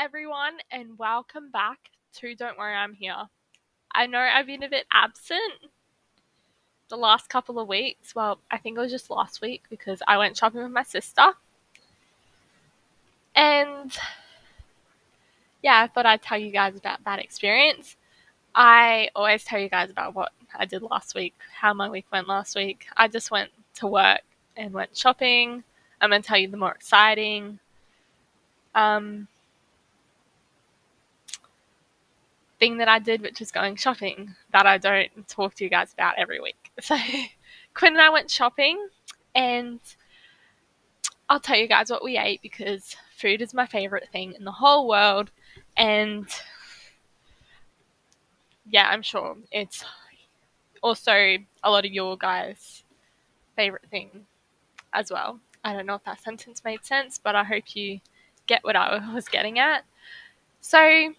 Everyone, and welcome back Don't Worry, I'm Here. I know I've been a bit absent the last couple of weeks. Well, I think it was just last week because I went shopping with my sister. And yeah, I thought I'd tell you guys about that experience. I always tell you guys about what I did last week, how my week went last week. I just went to work and went shopping. I'm going to tell you the more exciting. Um, thing that I did, which is going shopping, that I don't talk to you guys about every week. So, Quinn and I went shopping, and I'll tell you guys what we ate because food is my favorite thing in the whole world. And yeah, I'm sure it's also a lot of your guys' favorite thing as well. I don't know if that sentence made sense, but I hope you get what I was getting at. So,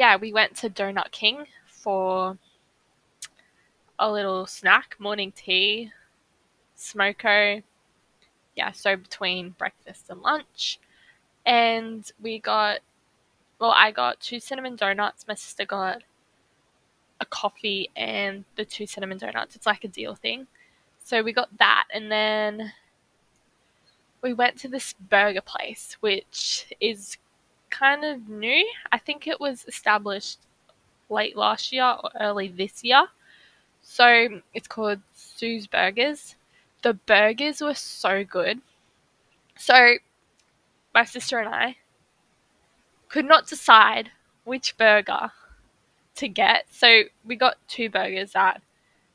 yeah, we went to Donut King for a little snack, morning tea, smoko. Yeah, so between breakfast and lunch. And we got, well, I got two cinnamon donuts. My sister got a coffee and the two cinnamon donuts. It's like a deal thing. So we got that. And then we went to this burger place, which is kind of new. I think it was established late last year or early this year. So it's called Sue's Burgers. The burgers were so good. So my sister and I could not decide which burger to get. So we got two burgers that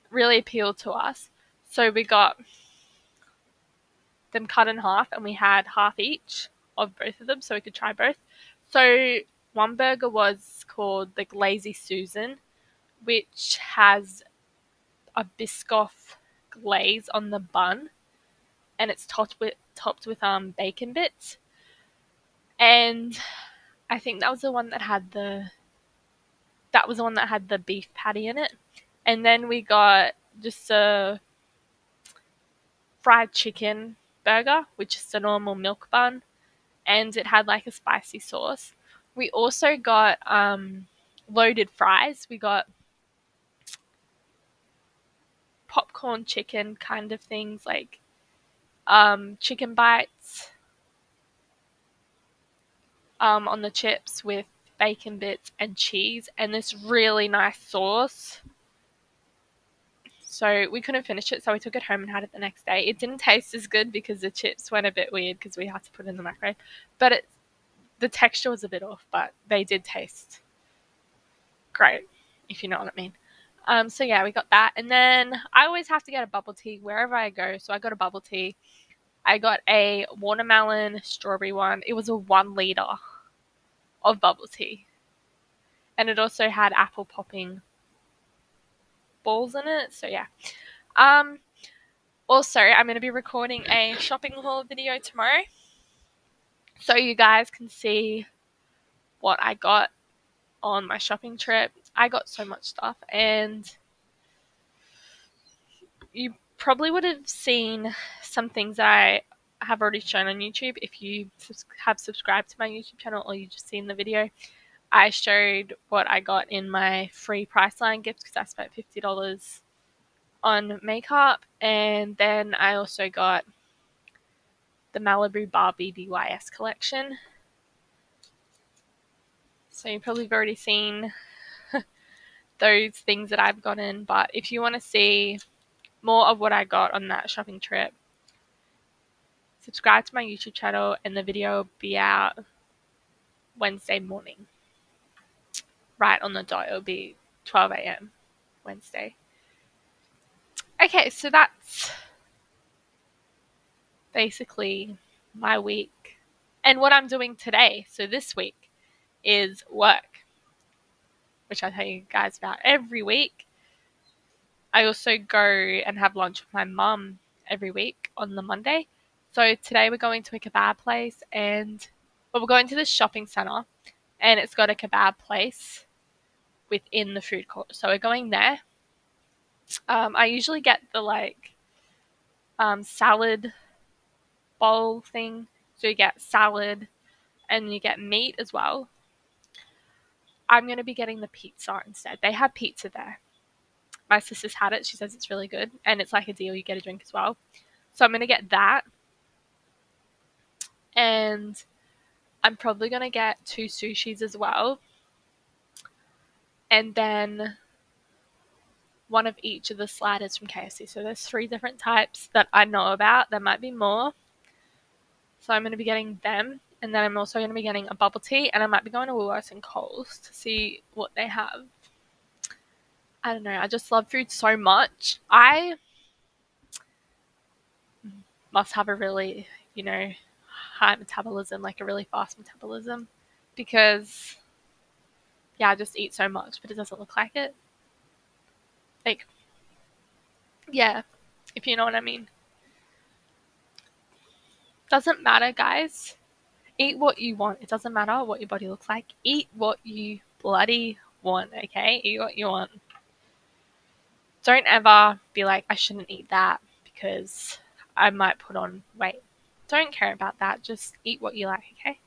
really appealed to us. So we got them cut in half and we had half each of both of them so we could try both. So one burger was called the Lazy Susan, which has a Biscoff glaze on the bun, and it's topped with topped with um bacon bits. And I think that was the one that had the that was the one that had the beef patty in it. And then we got just a fried chicken burger, which is a normal milk bun, and it had like a spicy sauce. We also got um, loaded fries. We got popcorn chicken kind of things like um, chicken bites um, on the chips with bacon bits and cheese and this really nice sauce. So we couldn't finish it, so we took it home and had it the next day. It didn't taste as good because the chips went a bit weird because we had to put it in the microwave, but it the texture was a bit off, but they did taste great, if you know what I mean. Um, so yeah, we got that, and then I always have to get a bubble tea wherever I go. So I got a bubble tea. I got a watermelon strawberry one. It was a one liter of bubble tea, and it also had apple popping balls in it. So yeah. Um, also, I'm going to be recording a shopping haul video tomorrow, so you guys can see what I got on my shopping trip. I got so much stuff, and you probably would have seen some things that I have already shown on YouTube if you have subscribed to my YouTube channel or you just seen the video. I showed what I got in my free Priceline gift because I spent fifty dollars on makeup, and then I also got the Malibu Barbie BYS collection. So you probably have already seen those things that I've gotten, but if you want to see more of what I got on that shopping trip, subscribe to my YouTube channel and the video will be out Wednesday morning. Right on the dot, it'll be 12 a.m. Wednesday. Okay, so that's basically my week and what I'm doing today. So this week is work. which I tell you guys about every week. I also go and have lunch with my mum every week on the Monday. So today we're going to a kebab place and well, we're going to the shopping centre and it's got a kebab place within the food court. So we're going there. Um, I usually get the like um, salad bowl thing. So you get salad and you get meat as well. I'm going to be getting the pizza instead. They have pizza there. My sister's had it. She says it's really good. And it's like a deal. You get a drink as well. So I'm going to get that. And I'm probably going to get two sushis as well. And then one of each of the sliders from KFC. So there's three different types that I know about. There might be more. So I'm going to be getting them. And then I'm also going to be getting a bubble tea. And I might be going to Woolworths and Coles to see what they have. I don't know. I just love food so much. I must have a really, you know, high metabolism, like a really fast metabolism. Because, yeah, I just eat so much, but it doesn't look like it. Like, yeah, if you know what I mean. Doesn't matter, guys. Eat what you want. It doesn't matter what your body looks like. Eat what you bloody want, okay? Eat what you want. Don't ever be like, I shouldn't eat that because I might put on weight. Don't care about that. Just eat what you like, okay?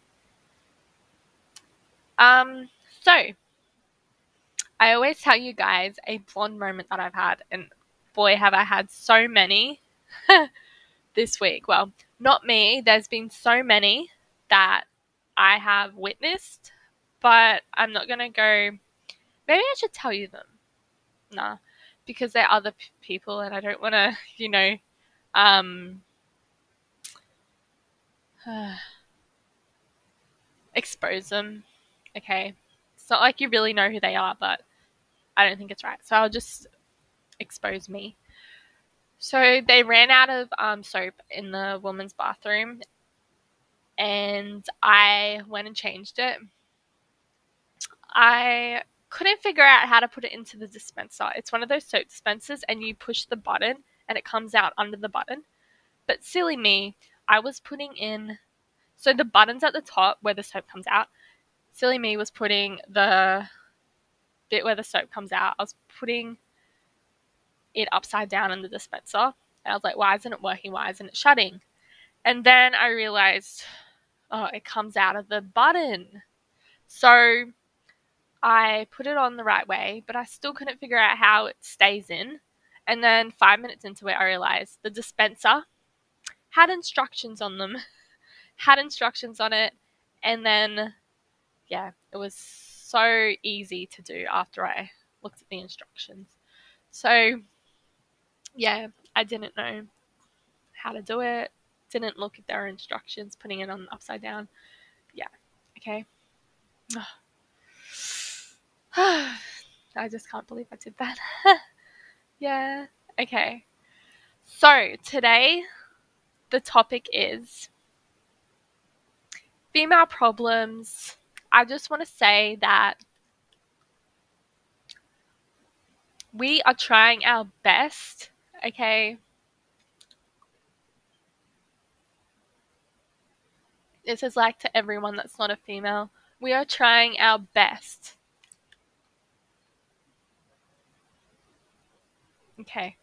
Um, so I always tell you guys a blonde moment that I've had, and boy, have I had so many this week. Well, not me. There's been so many that I have witnessed, but I'm not going to go. Maybe I should tell you them. Nah, because they're other p- people, and I don't want to, you know, um, expose them. Okay. It's not like you really know who they are, but I don't think it's right. So I'll just expose me. So they ran out of um, soap in the woman's bathroom, and I went and changed it. I couldn't figure out how to put it into the dispenser. It's one of those soap dispensers, and you push the button, and it comes out under the button. But silly me, I was putting in so the buttons at the top where the soap comes out. Silly me was putting the bit where the soap comes out, I was putting it upside down in the dispenser. And I was like, why isn't it working? Why isn't it shutting? And then I realized, oh, it comes out of the button. So I put it on the right way, but I still couldn't figure out how it stays in. And then five minutes into it, I realized the dispenser had instructions on them, had instructions on it. And then, yeah, it was so easy to do after I looked at the instructions. So, yeah, I didn't know how to do it. Didn't look at their instructions, putting it on upside down. Yeah, okay. I just can't believe I did that. yeah, okay. So, today the topic is female problems I just want to say that we are trying our best, okay? This is like to everyone that's not a female. We are trying our best. Okay.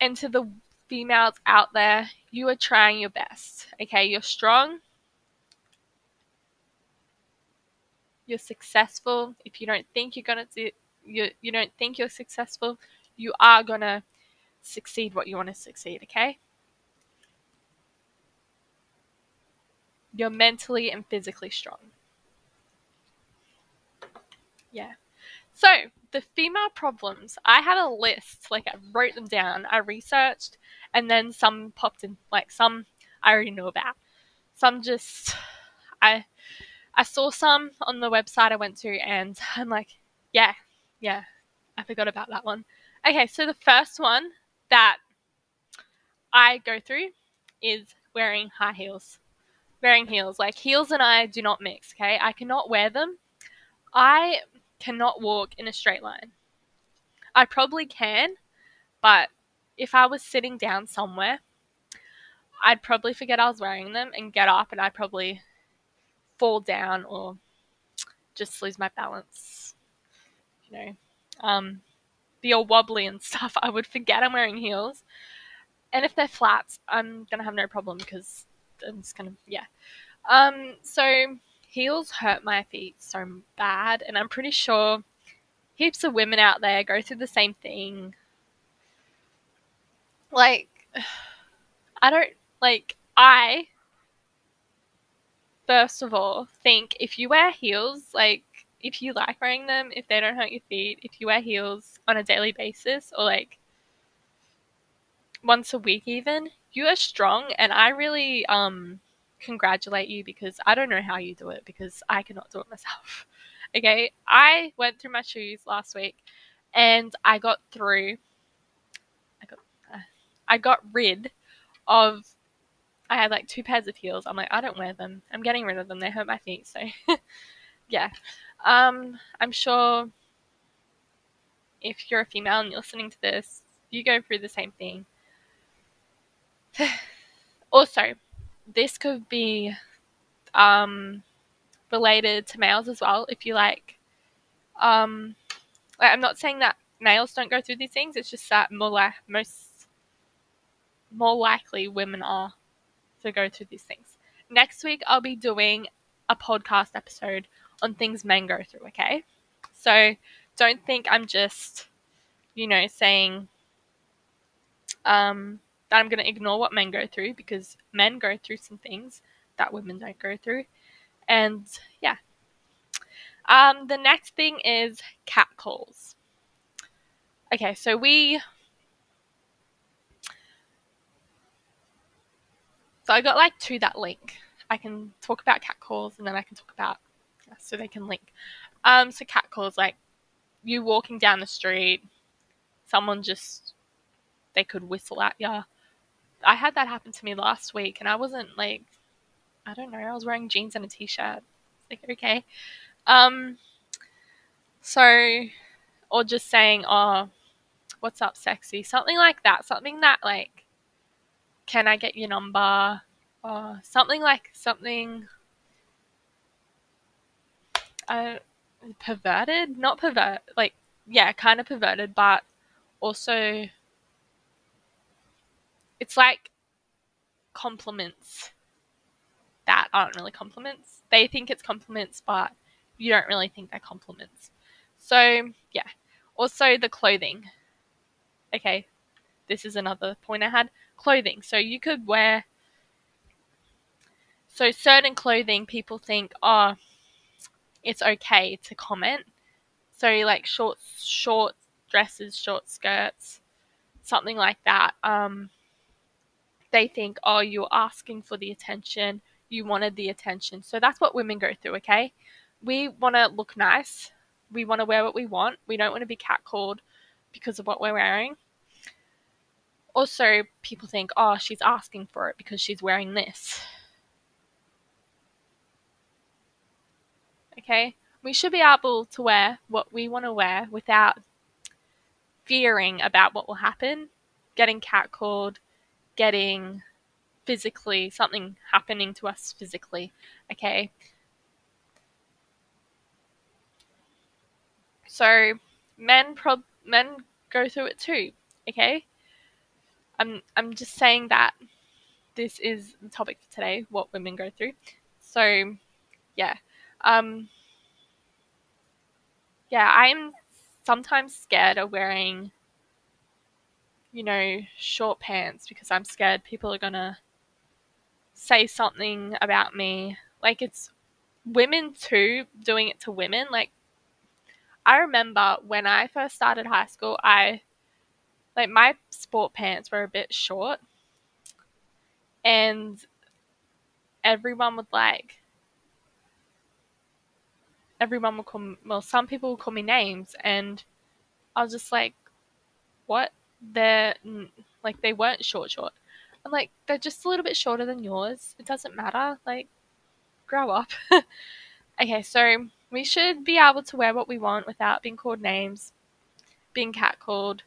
And to the females out there, you are trying your best. Okay, you're strong. You're successful, if you don't think you're gonna do, you you don't think you're successful, you are gonna succeed what you want to succeed. Okay. You're mentally and physically strong. Yeah. So, the female problems, I had a list, like I wrote them down, I researched, and then some popped in, like some I already know about. Some just, I I saw some on the website I went to, and I'm like, yeah, yeah, I forgot about that one. Okay, so the first one that I go through is wearing high heels. Wearing heels. Like, heels and I do not mix, okay? I cannot wear them. I cannot walk in a straight line. I probably can, but if I was sitting down somewhere, I'd probably forget I was wearing them and get up and I'd probably fall down or just lose my balance. You know, um, be all wobbly and stuff. I would forget I'm wearing heels. And if they're flats, I'm gonna have no problem because I'm just gonna yeah. Um, so heels hurt my feet so bad, and I'm pretty sure heaps of women out there go through the same thing. Like, I don't like I first of all think if you wear heels, like if you like wearing them, if they don't hurt your feet, if you wear heels on a daily basis or like once a week even, you are strong and I really um congratulate you because I don't know how you do it because I cannot do it myself. Okay, I went through my shoes last week and I got through I got uh, I got rid of I had like two pairs of heels. I'm like I don't wear them. I'm getting rid of them. They hurt my feet, so yeah. Um I'm sure if you're a female and you're listening to this, you go through the same thing. also, this could be um, related to males as well. If you like, um, I'm not saying that males don't go through these things. It's just that more most more likely women are to go through these things. Next week, I'll be doing a podcast episode on things men go through. Okay, so don't think I'm just, you know, saying um, that I'm going to ignore what men go through because men go through some things that women don't go through. And yeah. Um, the next thing is cat calls. Okay, so we. So I got like to that link. I can talk about cat calls and then I can talk about so they can link. Um, so cat calls like you walking down the street, someone just they could whistle at you I had that happen to me last week, and I wasn't like, I don't know, I was wearing jeans and a t-shirt. It's like, okay. Um, so, or just saying, oh, what's up, sexy? Something like that. Something that, like, can I get your number? Or something like, something, uh, perverted? Not pervert, like, yeah, kind of perverted, but also it's like compliments that aren't really compliments. They think it's compliments, but you don't really think they're compliments. So, yeah. Also, the clothing. Okay, this is another point I had. Clothing. So, you could wear. So, certain clothing, people think, oh, it's okay to comment. So, like short, short dresses, short skirts, something like that. Um, they think, oh, you're asking for the attention, you wanted the attention. So that's what women go through, okay? We want to look nice, we want to wear what we want, we don't want to be catcalled because of what we're wearing. Also, people think, oh, she's asking for it because she's wearing this. Okay? We should be able to wear what we want to wear without fearing about what will happen, getting catcalled, getting physically something happening to us physically okay so men prob men go through it too okay i'm i'm just saying that this is the topic for today what women go through so yeah um yeah i'm sometimes scared of wearing you know, short pants because I'm scared people are gonna say something about me. Like it's women too doing it to women. Like I remember when I first started high school, I like my sport pants were a bit short and everyone would like everyone would call me, well some people would call me names and I was just like what they're like they weren't short short. I'm like they're just a little bit shorter than yours. It doesn't matter. Like grow up. okay, so we should be able to wear what we want without being called names, being catcalled,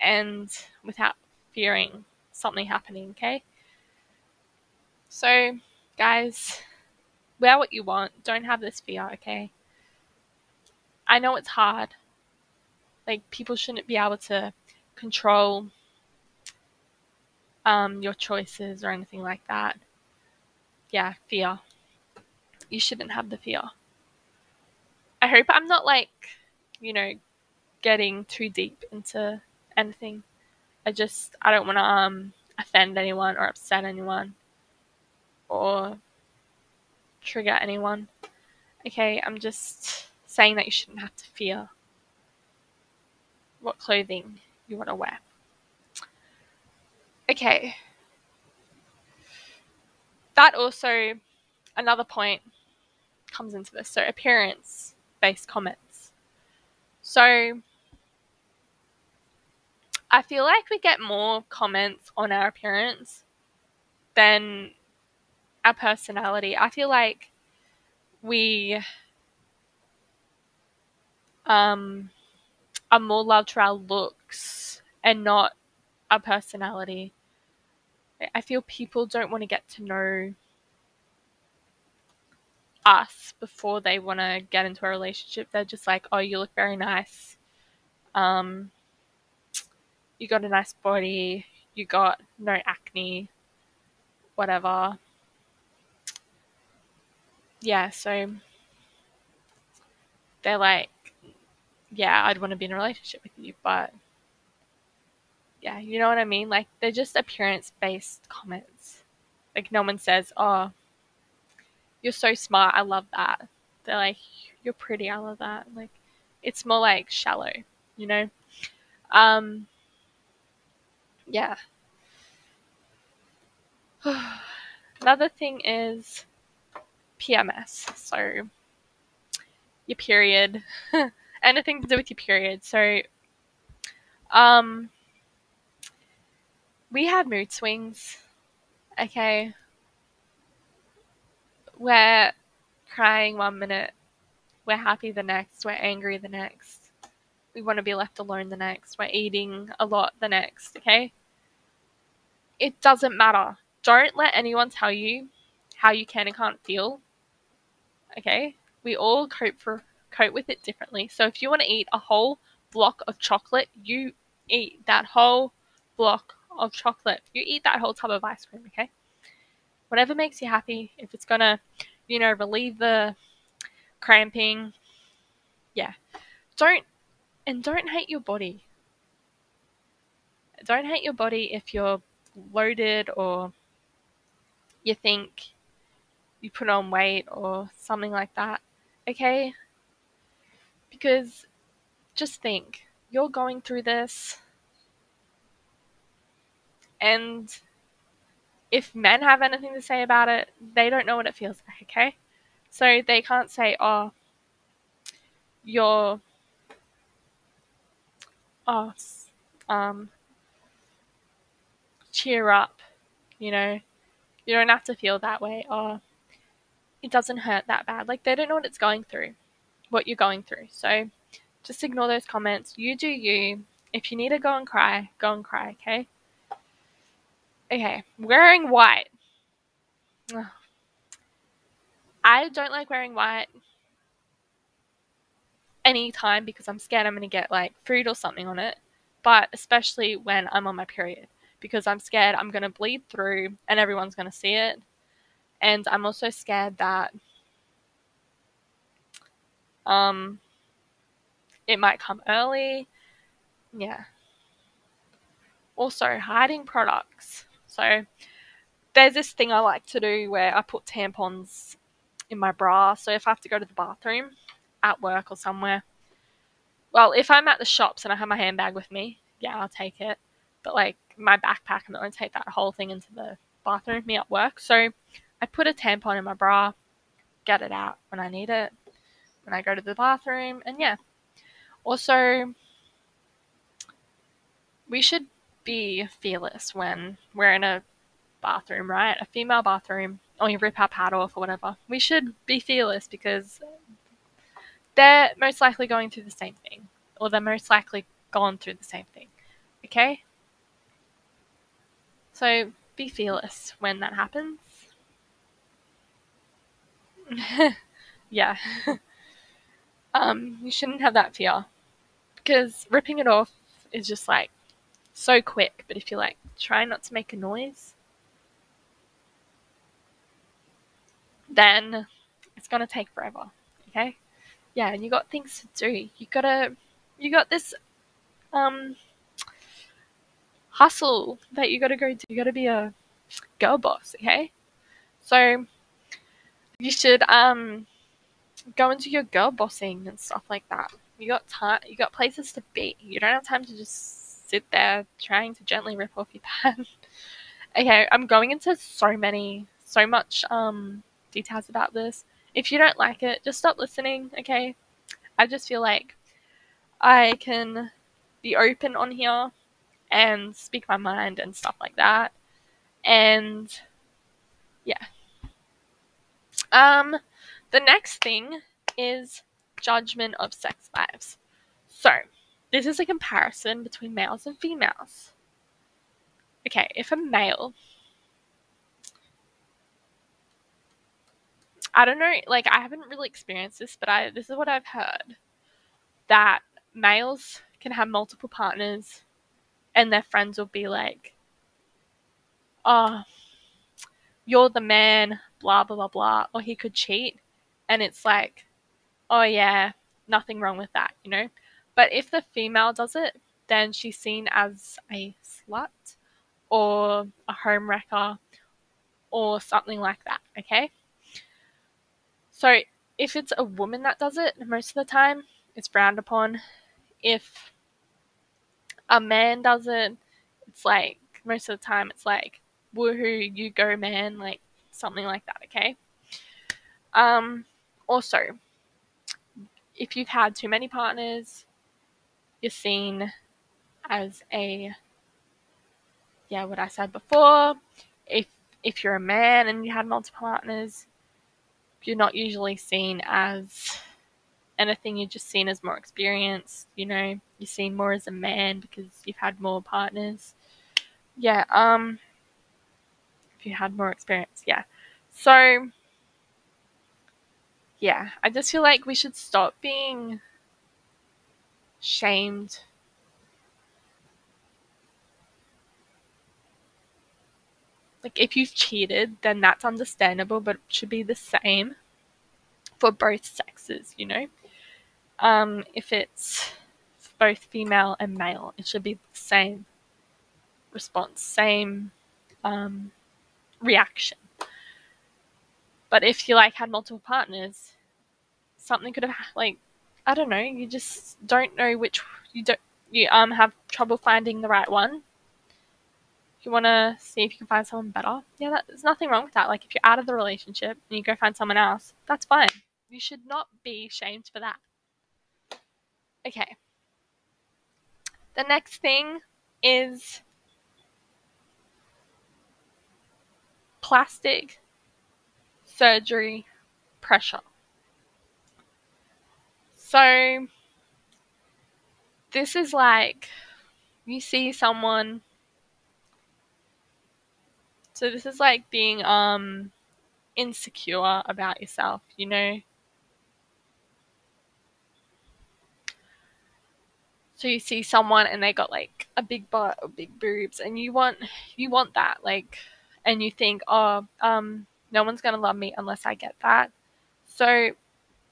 and without fearing something happening, okay? So, guys, wear what you want. Don't have this fear, okay? I know it's hard. Like, people shouldn't be able to control um, your choices or anything like that. Yeah, fear. You shouldn't have the fear. I hope I'm not like, you know, getting too deep into anything. I just I don't want to um offend anyone or upset anyone or trigger anyone. Okay, I'm just saying that you shouldn't have to fear what clothing you want to wear. Okay. That also another point comes into this. So appearance based comments. So I feel like we get more comments on our appearance than our personality. I feel like we um, are more loved for our looks and not our personality. I feel people don't want to get to know us before they want to get into a relationship. They're just like, "Oh, you look very nice. Um, you got a nice body. You got no acne. Whatever." Yeah, so they're like, "Yeah, I'd want to be in a relationship with you, but." Yeah, you know what I mean? Like, they're just appearance based comments. Like, no one says, oh, you're so smart. I love that. They're like, you're pretty. I love that. Like, it's more like shallow, you know? Um, yeah. Another thing is PMS. So, your period. Anything to do with your period. So, um, we have mood swings. Okay. We're crying one minute, we're happy the next, we're angry the next. We want to be left alone the next, we're eating a lot the next, okay? It doesn't matter. Don't let anyone tell you how you can and can't feel. Okay? We all cope for cope with it differently. So if you want to eat a whole block of chocolate, you eat that whole block of chocolate. You eat that whole tub of ice cream, okay? Whatever makes you happy. If it's gonna, you know, relieve the cramping, yeah. Don't and don't hate your body. Don't hate your body if you're loaded or you think you put on weight or something like that. Okay? Because just think, you're going through this and if men have anything to say about it, they don't know what it feels like, okay? So they can't say, oh, you're, oh, um, cheer up, you know? You don't have to feel that way, or it doesn't hurt that bad. Like, they don't know what it's going through, what you're going through. So just ignore those comments. You do you. If you need to go and cry, go and cry, okay? Okay, wearing white. I don't like wearing white anytime because I'm scared I'm going to get like food or something on it, but especially when I'm on my period because I'm scared I'm going to bleed through and everyone's going to see it. And I'm also scared that um it might come early. Yeah. Also, hiding products. So there's this thing I like to do where I put tampons in my bra. So if I have to go to the bathroom at work or somewhere, well, if I'm at the shops and I have my handbag with me, yeah, I'll take it. But like my backpack, and I'm not take that whole thing into the bathroom with me at work. So I put a tampon in my bra, get it out when I need it, when I go to the bathroom, and yeah. Also, we should be fearless when we're in a bathroom, right? A female bathroom, or you rip our pad off or whatever. We should be fearless because they're most likely going through the same thing, or they're most likely gone through the same thing. Okay? So be fearless when that happens. yeah. um, you shouldn't have that fear. Because ripping it off is just like so quick, but if you like try not to make a noise, then it's gonna take forever. Okay? Yeah, and you got things to do. You gotta you got this um hustle that you gotta go do. You gotta be a girl boss, okay? So you should um go into your girl bossing and stuff like that. You got time you got places to be. You don't have time to just sit there trying to gently rip off your pants. okay, I'm going into so many so much um details about this. If you don't like it, just stop listening, okay? I just feel like I can be open on here and speak my mind and stuff like that. And yeah. Um the next thing is judgment of sex lives. So, this is a comparison between males and females. Okay, if a male I don't know, like I haven't really experienced this, but I this is what I've heard that males can have multiple partners and their friends will be like, "Oh, you're the man, blah blah blah blah," or he could cheat, and it's like, "Oh yeah, nothing wrong with that," you know. But if the female does it, then she's seen as a slut or a homewrecker or something like that. Okay. So if it's a woman that does it, most of the time it's frowned upon. If a man doesn't, it's like most of the time it's like woohoo, you go man, like something like that, okay? Um also if you've had too many partners, you're seen as a yeah, what I said before. If if you're a man and you had multiple partners, you're not usually seen as anything, you're just seen as more experienced, you know, you're seen more as a man because you've had more partners. Yeah, um if you had more experience, yeah. So yeah, I just feel like we should stop being shamed Like, if you've cheated, then that's understandable, but it should be the same for both sexes, you know? Um, if it's both female and male, it should be the same response, same um, reaction. But if you like had multiple partners, something could have like I don't know, you just don't know which you don't you um have trouble finding the right one you want to see if you can find someone better, yeah, that, there's nothing wrong with that. Like if you're out of the relationship and you go find someone else, that's fine. You should not be shamed for that. Okay. The next thing is plastic surgery pressure. So, this is like you see someone so this is like being um insecure about yourself, you know? So you see someone and they got like a big butt or big boobs and you want you want that like and you think, "Oh, um no one's to love me unless I get that." So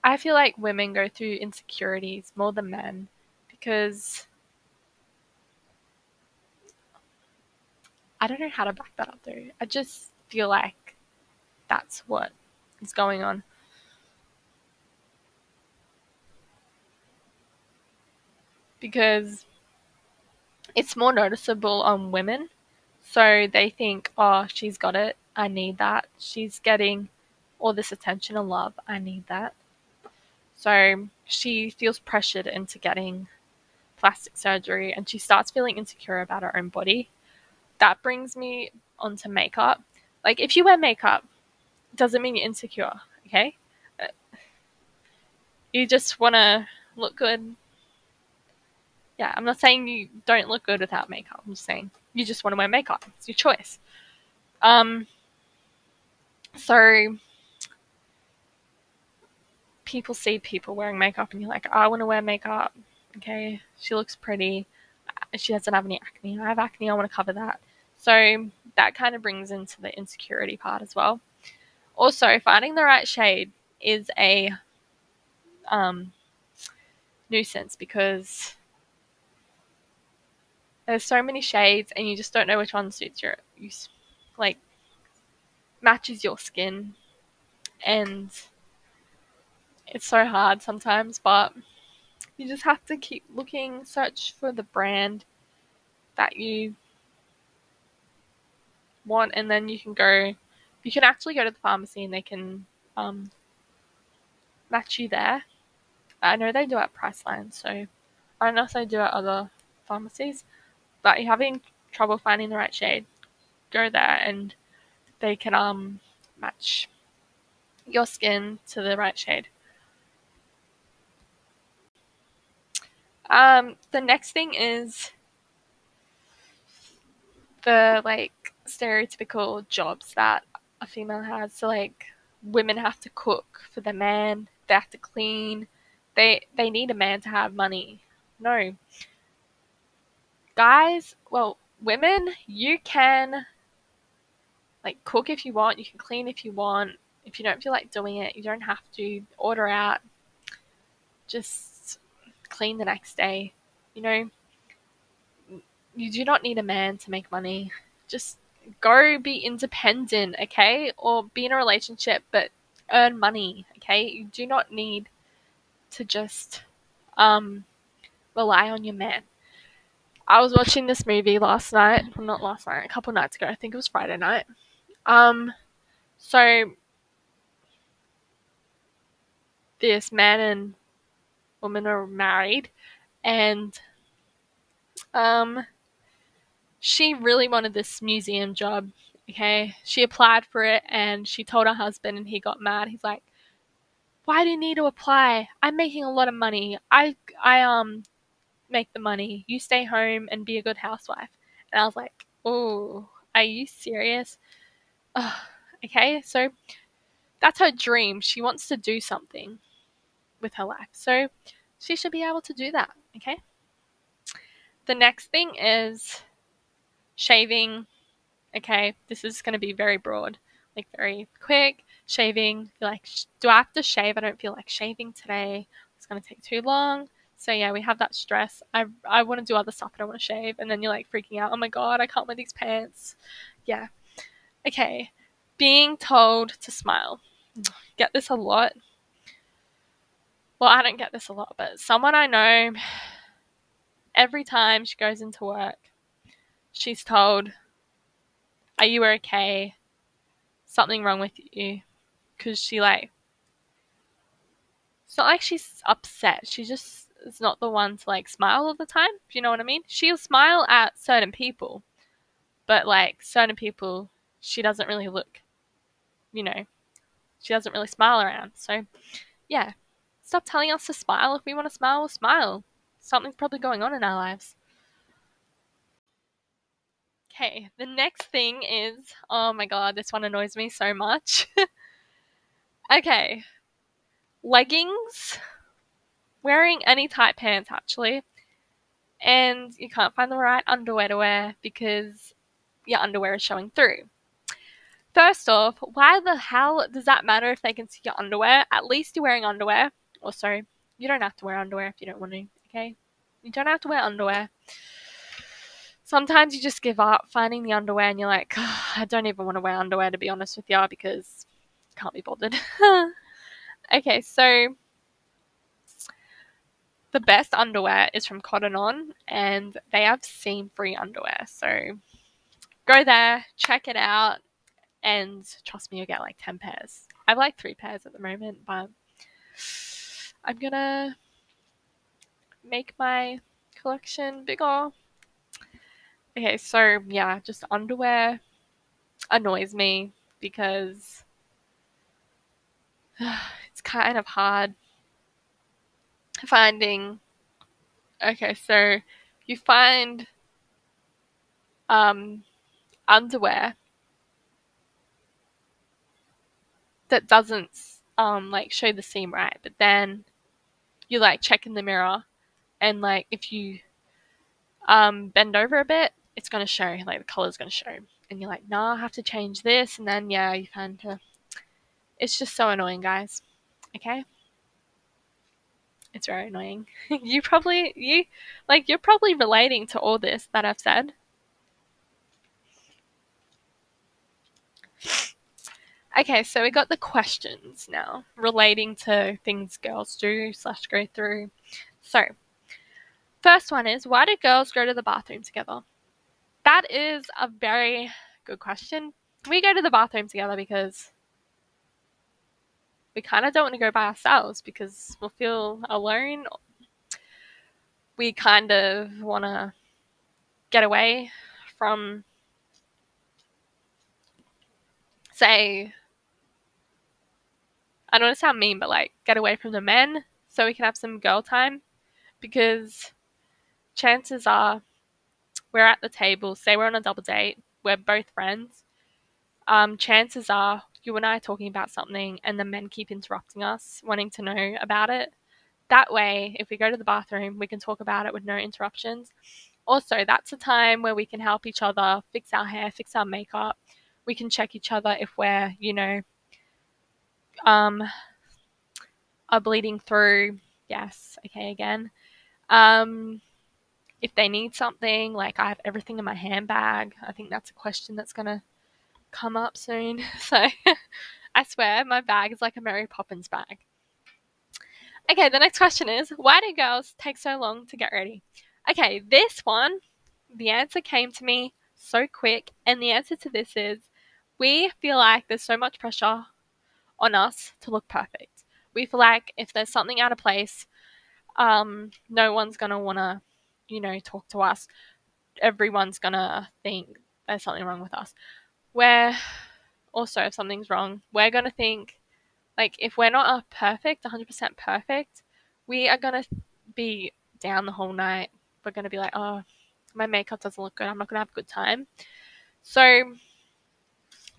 I feel like women go through insecurities more than men because I don't know how to back that up though. I just feel like that's what is going on. Because it's more noticeable on women. So they think, oh, she's got it. I need that. She's getting all this attention and love. I need that. So she feels pressured into getting plastic surgery and she starts feeling insecure about her own body that brings me onto makeup. Like, if you wear makeup, it doesn't mean you're insecure, okay? Uh, you just want to look good. Yeah, I'm not saying you don't look good without makeup. I'm just saying you just want to wear makeup. It's your choice. Um, so people see people wearing makeup and you're like, I want to wear makeup. Okay, she looks pretty. She doesn't have any acne. I have acne. I want to cover that. So that kind of brings into the insecurity part as well. Also, finding the right shade is a um, nuisance because there's so many shades and you just don't know which one suits your use like matches your skin. And it's so hard sometimes but you just have to keep looking search for the brand that you want and then you can go you can actually go to the pharmacy and they can um, match you there. I know they do at Priceline so I don't know if they do at other pharmacies but you're having trouble finding the right shade go there and they can um match your skin to the right shade Um, the next thing is the like stereotypical jobs that a female has. So like women have to cook for the man, they have to clean. They they need a man to have money. No. Guys, well, women, you can like cook if you want, you can clean if you want. If you don't feel like doing it, you don't have to order out. Just clean the next day. You know, you do not need a man to make money. Just go be independent, okay? Or be in a relationship but earn money, okay? You do not need to just um rely on your man. I was watching this movie last night, well, not last night, a couple nights ago. I think it was Friday night. Um so this man and woman are married, and um, she really wanted this museum job. Okay, she applied for it, and she told her husband, and he got mad. He's like, "Why do you need to apply? I'm making a lot of money. I I um make the money. You stay home and be a good housewife." And I was like, "Oh, are you serious?" Ugh. Okay, so that's her dream. She wants to do something with her life. So she should be able to do that, okay? The next thing is shaving. Okay, this is going to be very broad, like very quick. Shaving, like, do I have to shave? I don't feel like shaving today. It's going to take too long. So yeah, we have that stress. I I want to do other stuff. I don't want to shave, and then you're like freaking out. Oh my god, I can't wear these pants. Yeah. Okay. Being told to smile. Get this a lot well, I don't get this a lot, but someone I know, every time she goes into work, she's told, Are you okay? Something wrong with you? Because she, like, it's not like she's upset. She just is not the one to, like, smile all the time. Do you know what I mean? She'll smile at certain people, but, like, certain people, she doesn't really look, you know, she doesn't really smile around. So, yeah, Stop telling us to smile. If we want to smile, we'll smile. Something's probably going on in our lives. Okay, the next thing is oh my god, this one annoys me so much. okay, leggings, wearing any tight pants actually, and you can't find the right underwear to wear because your underwear is showing through. First off, why the hell does that matter if they can see your underwear? At least you're wearing underwear. Or sorry. You don't have to wear underwear if you don't want to, okay? You don't have to wear underwear. Sometimes you just give up finding the underwear and you're like, I don't even want to wear underwear to be honest with you because can't be bothered. okay, so the best underwear is from Cotton On and they have seam free underwear. So go there, check it out, and trust me, you'll get like 10 pairs. I have like three pairs at the moment, but I'm gonna make my collection bigger. Okay, so yeah, just underwear annoys me because it's kind of hard finding. Okay, so you find um, underwear that doesn't um, like show the seam right, but then you like check in the mirror, and like if you um, bend over a bit, it's gonna show like the color's gonna show, and you're like, nah, I have to change this, and then yeah, you find her. It's just so annoying, guys. Okay. It's very annoying. you probably you like you're probably relating to all this that I've said. Okay, so we got the questions now relating to things girls do slash go through. So, first one is why do girls go to the bathroom together? That is a very good question. We go to the bathroom together because we kind of don't want to go by ourselves because we'll feel alone. We kind of want to get away from, say, I don't want to sound mean, but like get away from the men so we can have some girl time because chances are we're at the table, say we're on a double date, we're both friends. Um, chances are you and I are talking about something and the men keep interrupting us, wanting to know about it. That way, if we go to the bathroom, we can talk about it with no interruptions. Also, that's a time where we can help each other fix our hair, fix our makeup. We can check each other if we're, you know, um, are bleeding through. Yes, okay, again. Um, if they need something, like I have everything in my handbag. I think that's a question that's gonna come up soon. So I swear my bag is like a Mary Poppins bag. Okay, the next question is why do girls take so long to get ready? Okay, this one, the answer came to me so quick, and the answer to this is we feel like there's so much pressure on us to look perfect. We feel like if there's something out of place, um, no one's gonna wanna, you know, talk to us. Everyone's gonna think there's something wrong with us. Where oh, also, if something's wrong, we're gonna think, like, if we're not perfect, 100% perfect, we are gonna be down the whole night. We're gonna be like, oh, my makeup doesn't look good. I'm not gonna have a good time. So,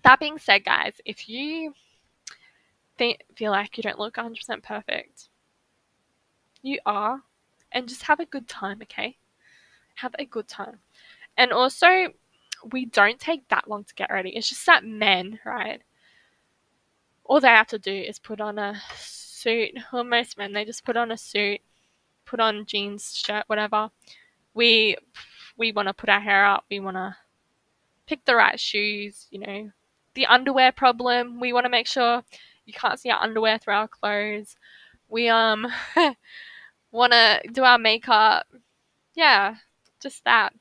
that being said, guys, if you think, feel like you don't look 100% perfect, you are, and just have a good time, okay? Have a good time. And also, we don't take that long to get ready. It's just that men, right? All they have to do is put on a suit. Well, most men, they just put on a suit, put on jeans, shirt, whatever. We we want to put our hair up. We want to pick the right shoes. You know, the underwear problem. We want to make sure you can't see our underwear through our clothes. We um want to do our makeup. Yeah, just that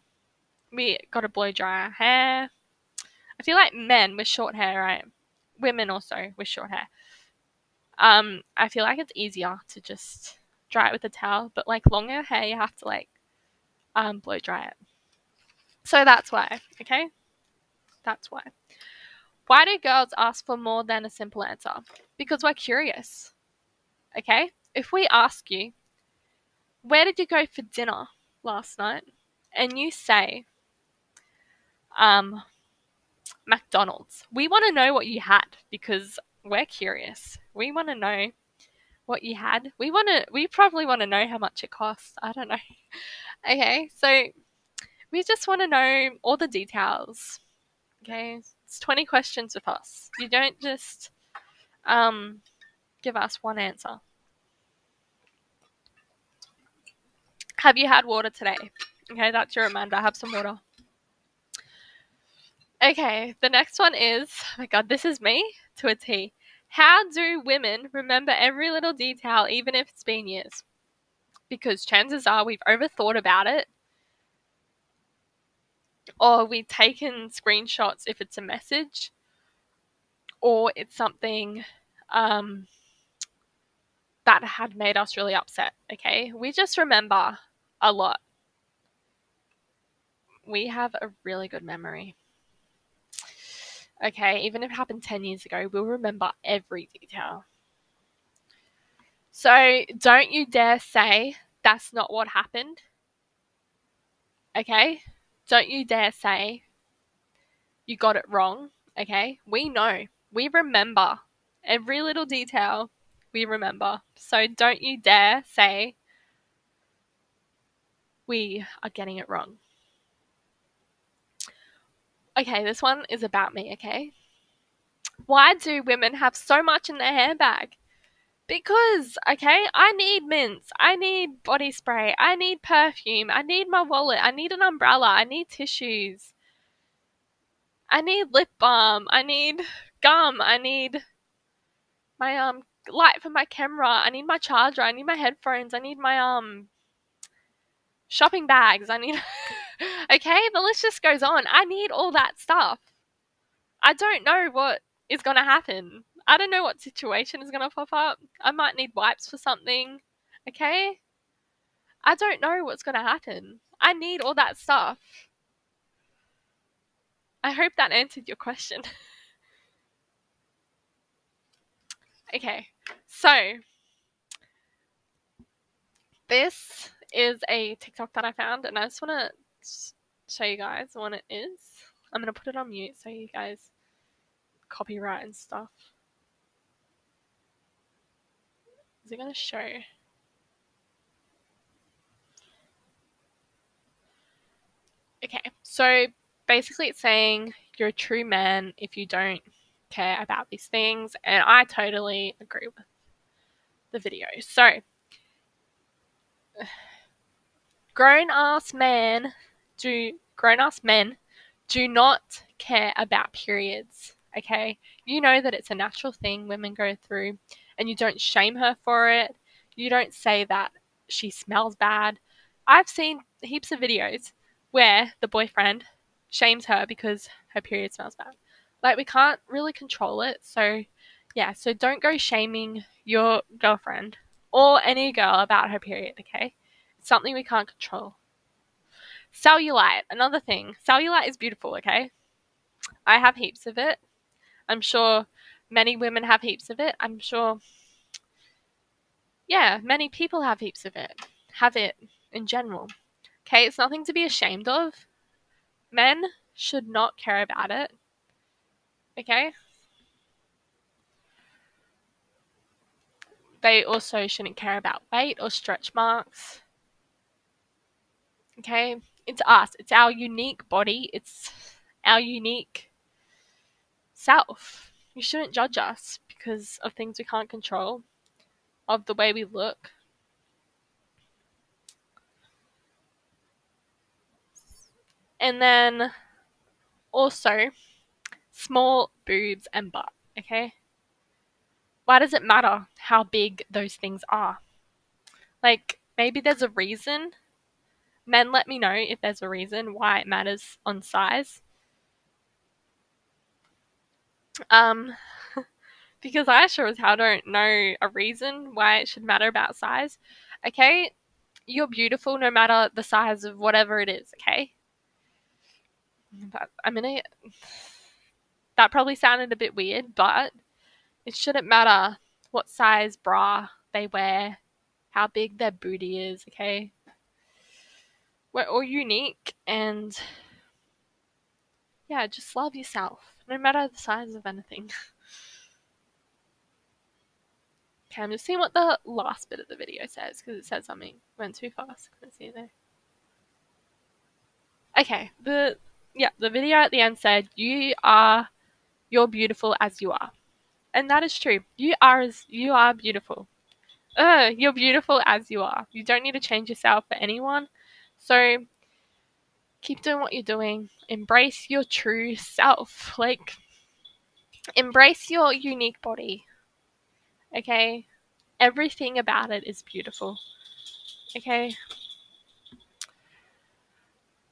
we got to blow dry our hair. I feel like men with short hair, right? Women also with short hair. Um, I feel like it's easier to just dry it with a towel, but like longer hair, you have to like um blow dry it. So that's why, okay? That's why. Why do girls ask for more than a simple answer? Because we're curious. Okay? If we ask you, where did you go for dinner last night? And you say, um, McDonald's. We want to know what you had because we're curious. We want to know what you had. We want to. We probably want to know how much it costs. I don't know. okay, so we just want to know all the details. Okay, it's twenty questions with us. You don't just um give us one answer. Have you had water today? Okay, that's your reminder. Have some water. Okay, the next one is oh my god, this is me to a T. How do women remember every little detail, even if it's been years? Because chances are we've overthought about it, or we've taken screenshots if it's a message, or it's something um, that had made us really upset. Okay, we just remember a lot. We have a really good memory. Okay, even if it happened 10 years ago, we'll remember every detail. So don't you dare say that's not what happened. Okay? Don't you dare say you got it wrong. Okay? We know. We remember every little detail. We remember. So don't you dare say we are getting it wrong. Okay, this one is about me, okay? Why do women have so much in their handbag? Because, okay, I need mints, I need body spray, I need perfume, I need my wallet, I need an umbrella, I need tissues, I need lip balm, I need gum, I need my um light for my camera, I need my charger, I need my headphones, I need my um shopping bags, I need okay, the list just goes on. I need all that stuff. I don't know what is going to happen. I don't know what situation is going to pop up. I might need wipes for something. Okay? I don't know what's going to happen. I need all that stuff. I hope that answered your question. okay, so this is a TikTok that I found, and I just want to show you guys what it is. I'm going to put it on mute so you guys copyright and stuff. Is it going to show? Okay, so basically it's saying you're a true man if you don't care about these things, and I totally agree with the video. So, grown ass man do grown ass men do not care about periods okay? You know that it's a natural thing women go through, and you don't shame her for it. You don't say that she smells bad. I've seen heaps of videos where the boyfriend shames her because her period smells bad. Like, we can't really control it, so yeah, so don't go shaming your girlfriend or any girl about her period, okay? Something we can't control. Cellulite, another thing. Cellulite is beautiful, okay? I have heaps of it. I'm sure many women have heaps of it. I'm sure, yeah, many people have heaps of it, have it in general. Okay, it's nothing to be ashamed of. Men should not care about it. Okay? They also shouldn't care about weight or stretch marks. Okay? It's us. It's our unique body. It's our unique self. You shouldn't judge us because of things we can't control, of the way we look. And then also small boobs and butt, okay? Why does it matter how big those things are? Like, maybe there's a reason. Men, let me know if there's a reason why it matters on size. Um, because I sure as hell don't know a reason why it should matter about size. Okay, you're beautiful no matter the size of whatever it is. Okay, but I'm gonna. That probably sounded a bit weird, but it shouldn't matter what size bra they wear, how big their booty is. Okay, we're all unique and yeah, just love yourself, no matter the size of anything. okay, I'm just seeing what the last bit of the video says because it said something. Went too fast. Couldn't see it there. Okay, the yeah, the video at the end said you are you're beautiful as you are. And that is true. You are as you are beautiful. Uh, you're beautiful as you are. You don't need to change yourself for anyone. So keep doing what you're doing. Embrace your true self. Like, embrace your unique body. Okay? Everything about it is beautiful. Okay?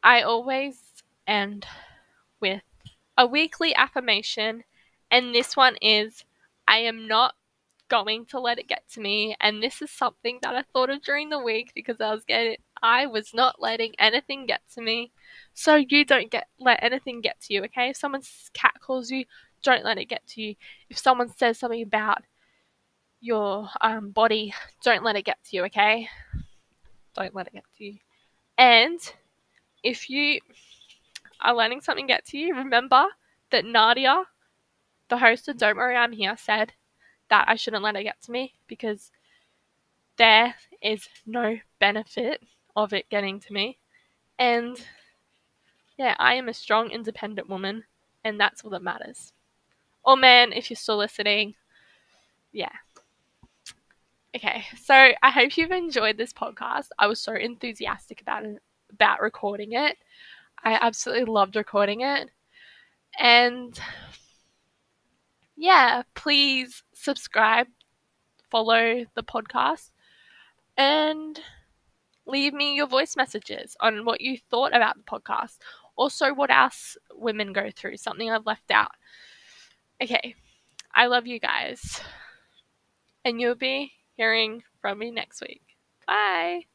I always end with a weekly affirmation, and this one is I am not going to let it get to me. And this is something that I thought of during the week because I was getting, I was not letting anything get to me. So you don't get let anything get to you, okay? If someone's cat calls you, don't let it get to you. If someone says something about your um, body, don't let it get to you, okay? Don't let it get to you. And if you are letting something get to you, remember that Nadia, the host of Don't Worry I'm Here, said that I shouldn't let it get to me because there is no benefit of it getting to me. And yeah, I am a strong, independent woman, and that's all that matters. Or man, if you're still listening, yeah. Okay, so I hope you've enjoyed this podcast. I was so enthusiastic about it, about recording it. I absolutely loved recording it. And yeah, please subscribe, follow the podcast, and leave me your voice messages on what you thought about the podcast. Also, what else women go through, something I've left out. Okay, I love you guys. And you'll be hearing from me next week. Bye.